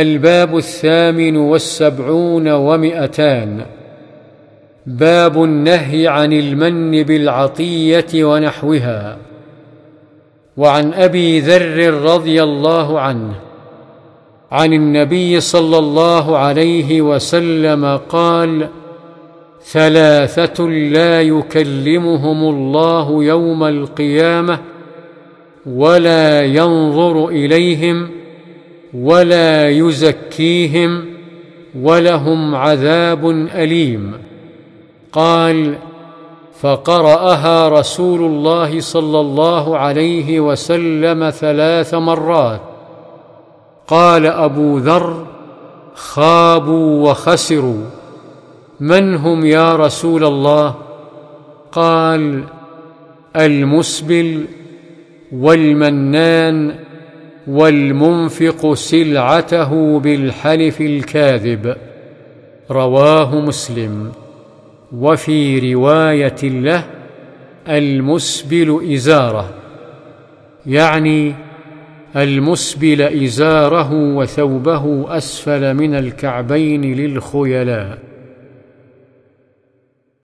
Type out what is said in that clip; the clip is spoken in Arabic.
الباب الثامن والسبعون ومئتان. باب النهي عن المن بالعطية ونحوها. وعن أبي ذر رضي الله عنه عن النبي صلى الله عليه وسلم قال ثلاثة لا يكلمهم الله يوم القيامة ولا ينظر إليهم ولا يزكيهم ولهم عذاب أليم. قال فقرأها رسول الله صلى الله عليه وسلم ثلاث مرات. قال أبو ذر خابوا وخسروا. من هم يا رسول الله؟ قال المسبل والمنان والمنفق سلعته بالحلف الكاذب. رواه مسلم. وفي رواية له المسبل إزاره يعني المسبل إزاره وثوبه أسفل من الكعبين للخيلاء.